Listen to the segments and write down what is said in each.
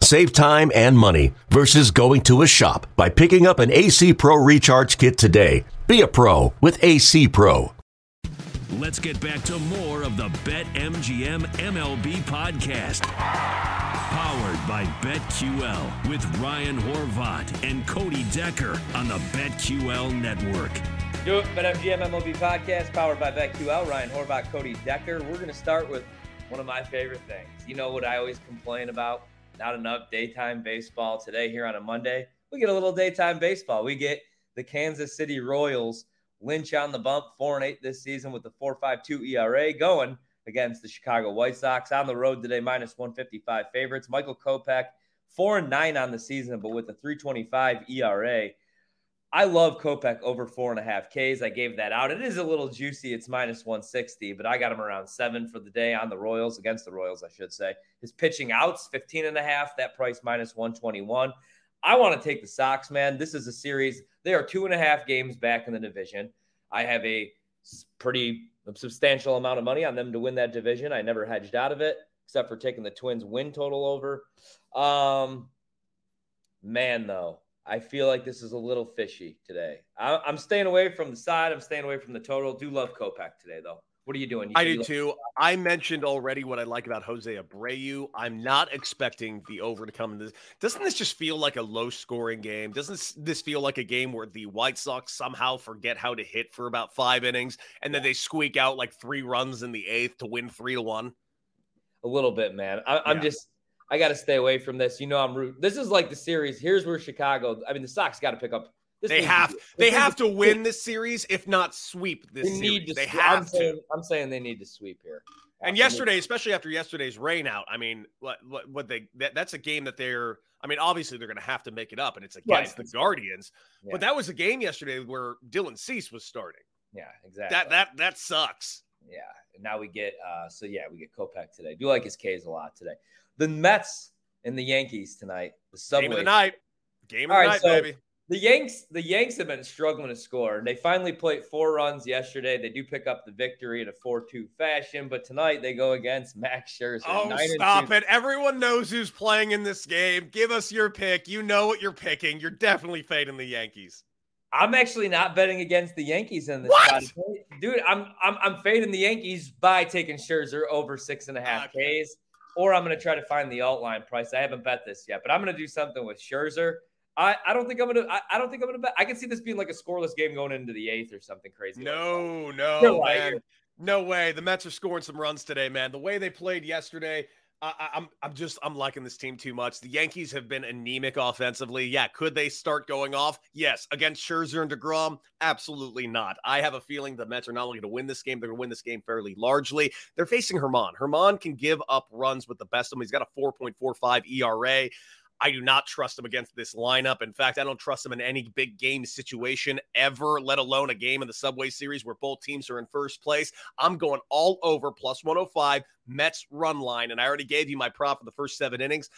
Save time and money versus going to a shop by picking up an AC Pro Recharge Kit today. Be a pro with AC Pro. Let's get back to more of the Bet MGM MLB podcast. Powered by BetQL with Ryan Horvat and Cody Decker on the BetQL network. Do it, BetMGM MLB podcast powered by BetQL. Ryan Horvat, Cody Decker. We're going to start with one of my favorite things. You know what I always complain about? Not enough daytime baseball. Today, here on a Monday, we get a little daytime baseball. We get the Kansas City Royals. Lynch on the bump, four and eight this season with the 4.52 ERA going against the Chicago White Sox on the road today, minus 155 favorites. Michael Kopech, four and nine on the season, but with a 325 ERA. I love Kopech over four and a half Ks. I gave that out. It is a little juicy. It's minus 160, but I got him around seven for the day on the Royals, against the Royals, I should say. His pitching outs, 15 and a half. That price minus 121. I want to take the Sox, man. This is a series. They are two and a half games back in the division. I have a pretty substantial amount of money on them to win that division. I never hedged out of it, except for taking the Twins win total over. Um, man, though, I feel like this is a little fishy today. I, am staying away from the side. I'm staying away from the total. Do love Kopech today, though. What are you doing? You I do too. I mentioned already what I like about Jose Abreu. I'm not expecting the over to come in this. Doesn't this just feel like a low scoring game? Doesn't this feel like a game where the White Sox somehow forget how to hit for about five innings and then they squeak out like three runs in the eighth to win three to one? A little bit, man. I, am yeah. just. I got to stay away from this. You know, I'm root. This is like the series. Here's where Chicago. I mean, the Sox got to pick up this they have they have to win this series, if not sweep this they series. they have I'm to. Saying, I'm saying they need to sweep here. And yesterday, especially after yesterday's rain out, I mean, what what, what they that, that's a game that they're. I mean, obviously they're going to have to make it up, and it's against the Guardians. Yeah. But that was a game yesterday where Dylan Cease was starting. Yeah, exactly. That that that sucks. Yeah. And now we get uh so yeah, we get Kopech today. Do like his K's a lot today. The Mets and the Yankees tonight. The subway. Game of the night. Game of All the right, night, so baby the Yanks, the Yanks have been struggling to score. They finally played four runs yesterday. They do pick up the victory in a four-two fashion, but tonight they go against Max Scherzer. Oh, stop it! Everyone knows who's playing in this game. Give us your pick. You know what you're picking. You're definitely fading the Yankees. I'm actually not betting against the Yankees in this what? Spot. dude. I'm I'm I'm fading the Yankees by taking Scherzer over six and a half okay. Ks, or I'm going to try to find the alt line price. I haven't bet this yet, but I'm going to do something with Scherzer. I, I don't think I'm gonna I, I, don't think I'm gonna bet. I can see this being like a scoreless game going into the eighth or something crazy. No, like no, man. No way. The Mets are scoring some runs today, man. The way they played yesterday, I, I'm I'm just I'm liking this team too much. The Yankees have been anemic offensively. Yeah, could they start going off? Yes, against Scherzer and Degrom, absolutely not. I have a feeling the Mets are not only going to win this game, they're going to win this game fairly largely. They're facing Germán. Germán can give up runs with the best of them. He's got a 4.45 ERA. I do not trust him against this lineup. In fact, I don't trust him in any big game situation ever, let alone a game in the Subway Series where both teams are in first place. I'm going all over plus 105 Mets run line, and I already gave you my prop for the first seven innings.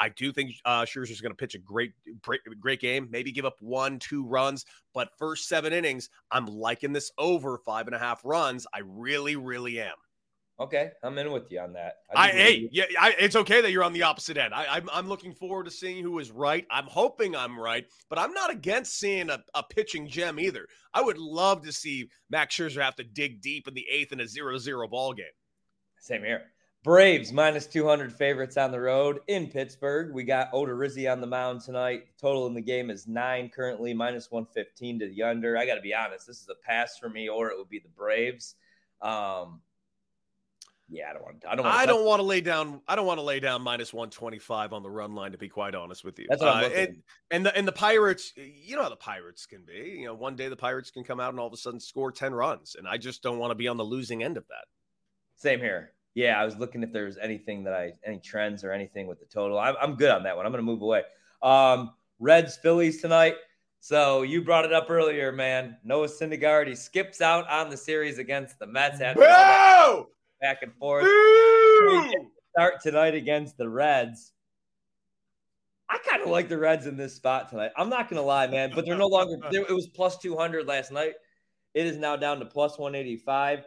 I do think uh, Scherzer's going to pitch a great, great, great game. Maybe give up one, two runs, but first seven innings, I'm liking this over five and a half runs. I really, really am. Okay, I'm in with you on that. I, I hey, yeah, I, it's okay that you're on the opposite end. I, I'm I'm looking forward to seeing who is right. I'm hoping I'm right, but I'm not against seeing a, a pitching gem either. I would love to see Max Scherzer have to dig deep in the eighth in a 0-0 ball game. Same here. Braves minus 200 favorites on the road in Pittsburgh. We got Odorizzi on the mound tonight. Total in the game is nine currently, minus 115 to the under. I got to be honest, this is a pass for me, or it would be the Braves. Um, yeah, I don't want. To, I don't. Want I don't want to lay down. I don't want to lay down minus one twenty five on the run line. To be quite honest with you, that's what I'm uh, and, and the and the Pirates. You know how the Pirates can be. You know, one day the Pirates can come out and all of a sudden score ten runs, and I just don't want to be on the losing end of that. Same here. Yeah, I was looking if there's anything that I any trends or anything with the total. I'm, I'm good on that one. I'm going to move away. Um, Reds Phillies tonight. So you brought it up earlier, man. Noah Syndergaard, he skips out on the series against the Mets. Boo! Back and forth. Start tonight against the Reds. I kind of like the Reds in this spot tonight. I'm not gonna lie, man, but they're no longer. It was plus 200 last night. It is now down to plus 185.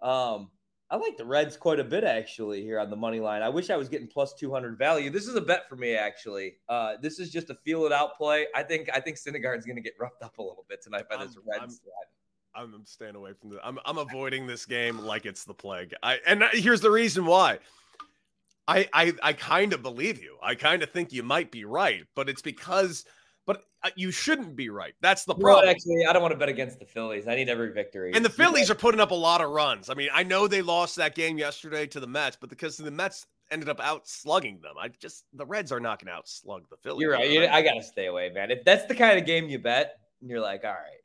Um, I like the Reds quite a bit actually here on the money line. I wish I was getting plus 200 value. This is a bet for me actually. Uh, this is just a feel it out play. I think I think Syndergaard's going to get roughed up a little bit tonight by this I'm, Reds. I'm, I'm, staying away from the. I'm I'm avoiding this game like it's the plague. I and here's the reason why. I I, I kind of believe you. I kind of think you might be right, but it's because but uh, you shouldn't be right. That's the problem. Actually, I don't want to bet against the Phillies. I need every victory. And the Phillies are putting up a lot of runs. I mean, I know they lost that game yesterday to the Mets, but because the Mets ended up out slugging them, I just the Reds are not going to outslug the Phillies. You're right. I got to stay away, man. If that's the kind of game you bet, and you're like, all right,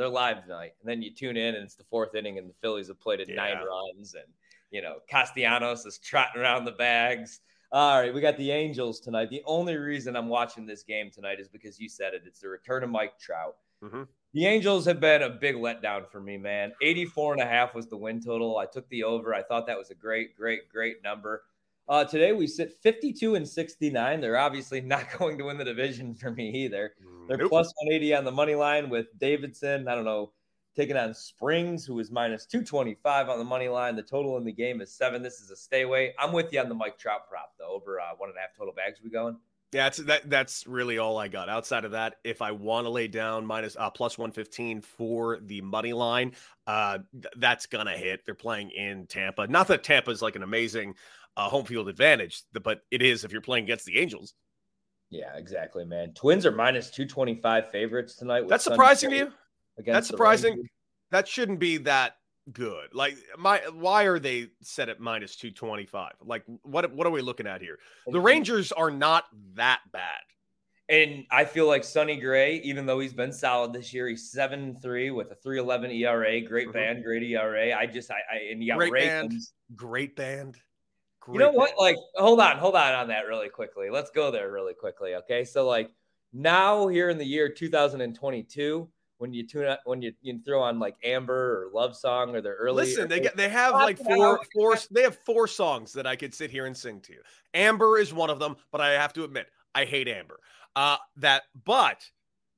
they're live tonight, and then you tune in and it's the fourth inning, and the Phillies have played at yeah. nine runs, and you know Castellanos is trotting around the bags. All right, we got the Angels tonight. The only reason I'm watching this game tonight is because you said it. It's the return of Mike Trout. Mm-hmm. The Angels have been a big letdown for me, man. 84 and a half was the win total. I took the over. I thought that was a great, great, great number. Uh, today we sit 52 and 69. They're obviously not going to win the division for me either. They're nope. plus 180 on the money line with Davidson. I don't know taking on Springs, who is minus 225 on the money line. The total in the game is seven. This is a stay away. I'm with you on the Mike Trout prop, though, over uh, one and a half total bags. We going? Yeah, that's that, that's really all I got. Outside of that, if I want to lay down minus uh, plus 115 for the money line, uh, th- that's gonna hit. They're playing in Tampa. Not that Tampa is like an amazing uh, home field advantage, but it is if you're playing against the Angels. Yeah, exactly, man. Twins are minus 225 favorites tonight. That's surprising to you? That's surprising. That shouldn't be that good. Like my why are they set at minus 225? Like what what are we looking at here? The Rangers are not that bad. And I feel like Sonny Gray, even though he's been solid this year, he's 7-3 with a 311 ERA. Great mm-hmm. band, great ERA. I just I, I and you got great band. Great band. Great you know what? Like, hold on, hold on on that really quickly. Let's go there really quickly. Okay. So like now here in the year 2022 when you tune up when you, you throw on like Amber or Love Song or their early. Listen, they get they have like four four they have four songs that I could sit here and sing to you. Amber is one of them, but I have to admit I hate Amber. Uh, that but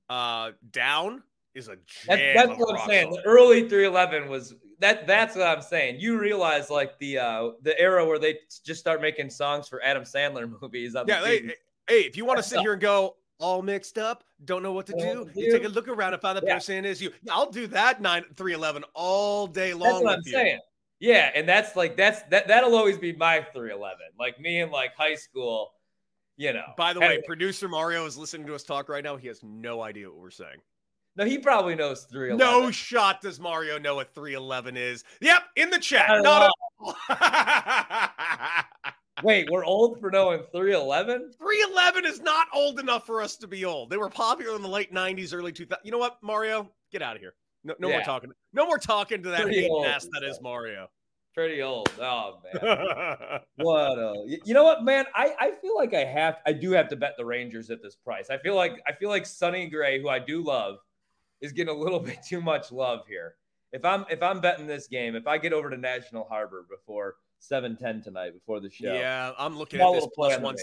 uh, Down is a jam. That's, that's what I'm saying. Song. The early 311 was that. That's what I'm saying. You realize like the uh the era where they just start making songs for Adam Sandler movies. yeah, hey, hey, if you want to sit here and go, all mixed up, don't know what to do. You take a look around and find the yeah. person is you. I'll do that nine three eleven all day long. That's what I'm you. saying. Yeah, and that's like that's that that'll always be my 311. Like me in like high school, you know. By the way, producer Mario is listening to us talk right now. He has no idea what we're saying. No, he probably knows 311. No shot does Mario know what 311 is. Yep, in the chat. Not Wait, we're old for knowing 311? 311 is not old enough for us to be old. They were popular in the late 90s, early 2000s. You know what, Mario? Get out of here. No, no yeah. more talking. No more talking to that old ass that is Mario. Pretty old. Oh man. what a, you know what, man? I, I feel like I have I do have to bet the Rangers at this price. I feel like I feel like Sonny Gray, who I do love, is getting a little bit too much love here. If I'm if I'm betting this game, if I get over to National Harbor before seven ten tonight before the show. Yeah, I'm looking Small at this plus one.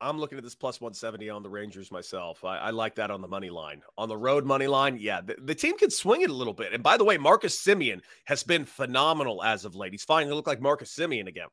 I'm looking at this plus 170 on the Rangers myself. I, I, like that on the money line. On the road money line, yeah, the, the, team can swing it a little bit. And by the way, Marcus Semien has been phenomenal as of late. He's finally to look like Marcus Semien again.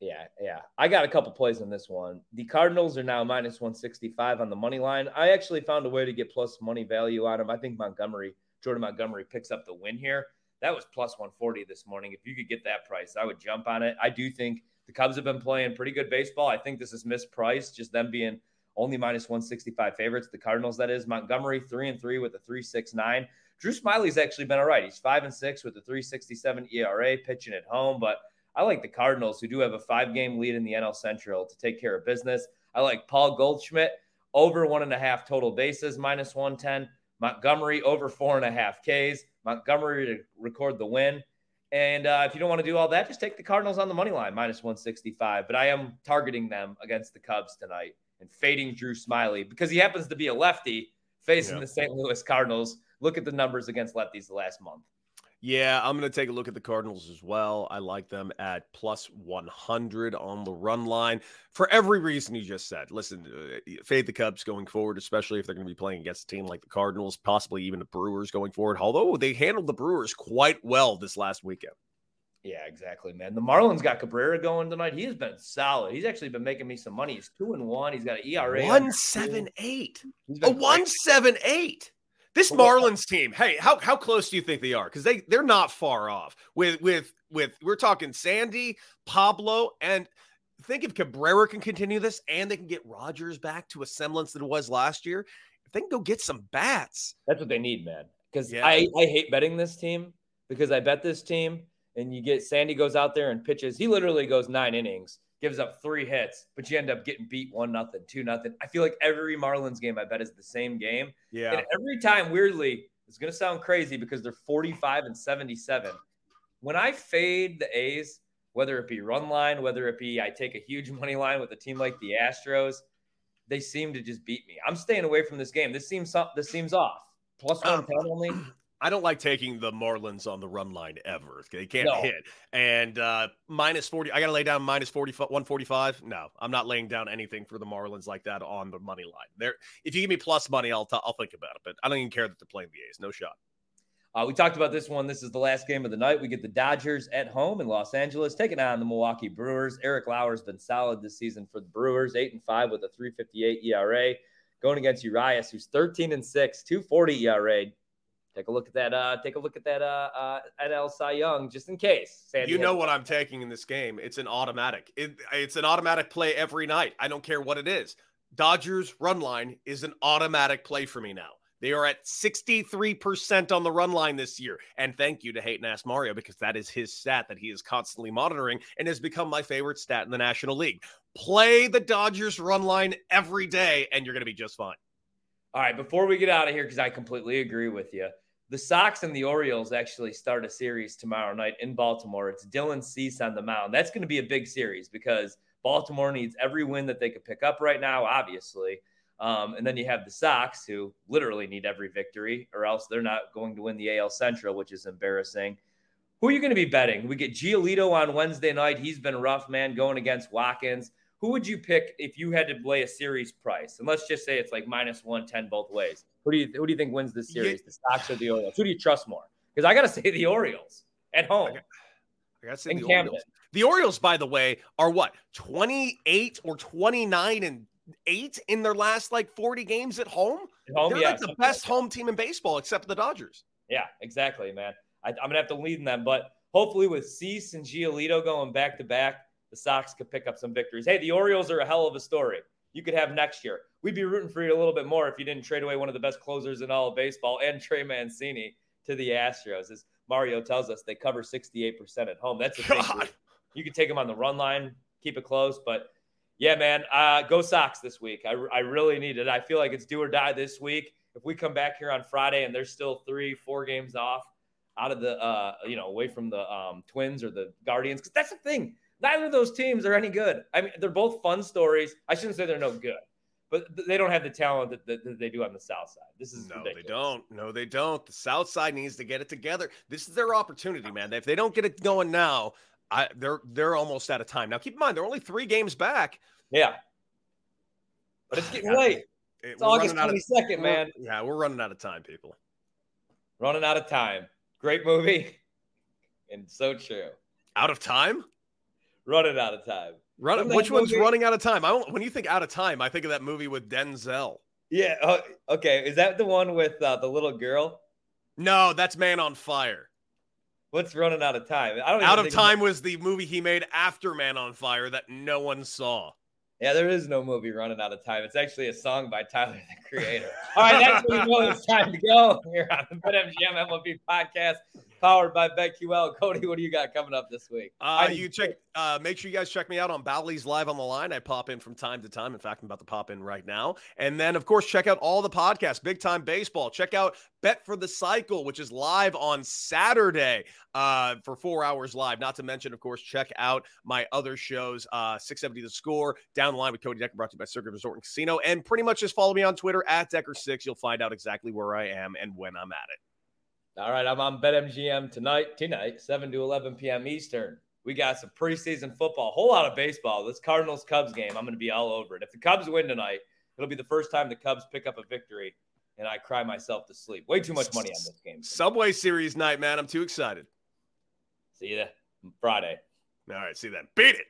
Yeah, yeah. I got a couple plays on this one. The Cardinals are now minus 165 on the money line. I actually found a way to get plus money value on them. I think Montgomery, Jordan Montgomery picks up the win here that was plus 140 this morning. If you could get that price, I would jump on it. I do think the Cubs have been playing pretty good baseball. I think this is mispriced, just them being only minus 165 favorites. The Cardinals, that is. Montgomery, three and three with a 369. Drew Smyly's actually been all right. He's five and six with a 367 ERA, pitching at home. But I like the Cardinals, who do have a five game lead in the NL Central, to take care of business. I like Paul Goldschmidt over one and a half total bases, minus 110. Montgomery over four and a half Ks. Montgomery to record the win. And uh, if you don't want to do all that, just take the Cardinals on the money line, minus 165. But I am targeting them against the Cubs tonight and fading Drew Smyly because he happens to be a lefty, facing the St. Louis Cardinals. Look at the numbers against lefties the last month. Yeah, I'm going to take a look at the Cardinals as well. I like them at plus 100 on the run line for every reason you just said. Listen, uh, fade the Cubs going forward, especially if they're going to be playing against a team like the Cardinals, possibly even the Brewers going forward. Although they handled the Brewers quite well this last weekend. Yeah, exactly, man. The Marlins got Cabrera going tonight. He has been solid. He's actually been making me some money. He's two and one. He's got an ERA one seven eight. A one seven eight. This Marlins team, hey, how how close do you think they are? Because they they're not far off. With with with we're talking Sandy, Pablo, and think if Cabrera can continue this, and they can get Rogers back to a semblance that it was last year. If they can go get some bats, that's what they need, man. Because yeah. I I hate betting this team because I bet this team, and you get Sandy goes out there and pitches. He literally goes nine innings gives up three hits, but you end up getting beat one nothing, two nothing. I feel like every Marlins game I bet is the same game. Yeah. And every time, weirdly, it's gonna sound crazy because they're 45 and 77. When I fade the A's, whether it be run line, whether it be I take a huge money line with a team like the Astros, they seem to just beat me. I'm staying away from this game. This seems this seems off. Plus one um, only. I don't like taking the Marlins on the run line ever. They can't no. hit. And uh, minus 40, I got to lay down minus 40, 145. No, I'm not laying down anything for the Marlins like that on the money line. There, if you give me plus money, I'll, t- I'll think about it. But I don't even care that they're playing the A's. No shot. Uh, we talked about this one. This is the last game of the night. We get the Dodgers at home in Los Angeles, taking on the Milwaukee Brewers. Eric Lauer's been solid this season for the Brewers, eight and five with a 3.58 ERA, going against Urias, who's 13 and six, 2.40 ERA. Take a look at that. Uh, take a look at that. Uh, uh, NL Cy Young, just in case. You know what I'm taking in this game. It's an automatic. It, it's an automatic play every night. I don't care what it is. Dodgers run line is an automatic play for me now. They are at 63% on the run line this year. And thank you to Hayton Ask Mario because that is his stat that he is constantly monitoring and has become my favorite stat in the National League. Play the Dodgers run line every day, and you're going to be just fine. All right, before we get out of here, because I completely agree with you, the Sox and the Orioles actually start a series tomorrow night in Baltimore. It's Dylan Cease on the mound. That's going to be a big series because Baltimore needs every win that they could pick up right now, obviously. Um, and then you have the Sox, who literally need every victory, or else they're not going to win the AL Central, which is embarrassing. Who are you going to be betting? We get Giolito on Wednesday night. He's been rough, man, going against Watkins. Who would you pick if you had to play a series price? And let's just say it's like minus 110 both ways. Who do you who do you think wins this series? Yeah. The Sox or the Orioles? Who do you trust more? Because I got to say the Orioles at home. I got to say the Camden. Orioles. The Orioles, by the way, are what 28 or 29 and eight in their last like 40 games at home. At home They're yeah, like the best home team in baseball, except the Dodgers. Yeah, exactly, man. I, am gonna have to lead in them, but hopefully with Cease and Giolito going back to back, the Sox could pick up some victories. Hey, the Orioles are a hell of a story you could have next year. We'd be rooting for you a little bit more if you didn't trade away one of the best closers in all of baseball and Trey Mancini to the Astros. As Mario tells us, they cover 68% at home. That's a thing. You could take them on the run line, keep it close. But yeah, man, uh, go Sox this week. I, I really need it. I feel like it's do or die this week. If we come back here on Friday and there's still three, four games off out of the, uh, you know, away from the um, Twins or the Guardians, because that's the thing Neither of those teams are any good. I mean, they're both fun stories. I shouldn't say they're no good, but they don't have the talent that, that, that they do on the South side. This is no, ridiculous. they don't. No, they don't. The South side needs to get it together. This is their opportunity, man. If they don't get it going now, I, they're they're almost out of time. Now, keep in mind they're only three games back. Yeah, but it's getting late. It's August twenty second, man. Yeah, we're running out of time, people. Running out of time. Great movie, and so true. Out of time? Running out of time. Run, which one's running out of time? I don't, when you think out of time, I think of that movie with Denzel. Yeah. Uh, okay. Is that the one with uh, the little girl? No, that's Man on Fire. What's running out of time? I don't. Out of time was the movie he made after Man on Fire that no one saw. Yeah, there is no movie running out of time. It's actually a song by Tyler the Creator. All right, that's when you know it's time to go here on the BetMGM MLB podcast powered by BetQL. Cody, what do you got coming up this week? Uh, you check. Uh, make sure you guys check me out on Bally's Live on the Line. I pop in from time to time. In fact, I'm about to pop in right now. And then, of course, check out all the podcasts. Big Time Baseball. Check out Bet for the Cycle, which is live on Saturday uh, for four hours live. Not to mention, of course, check out my other shows. Uh, 670 The Score. Down the line with Cody Decker, brought to you by Circa Resort and Casino. And pretty much just follow me on Twitter at Decker6. You'll find out exactly where I am and when I'm at it. All right, I'm on BetMGM tonight, tonight, 7 to 11 p.m. Eastern. We got some preseason football, a whole lot of baseball. This Cardinals Cubs game, I'm going to be all over it. If the Cubs win tonight, it'll be the first time the Cubs pick up a victory, and I cry myself to sleep. Way too much money on this game. Subway Series night, man. I'm too excited. See you Friday. All right, see you then. Beat it.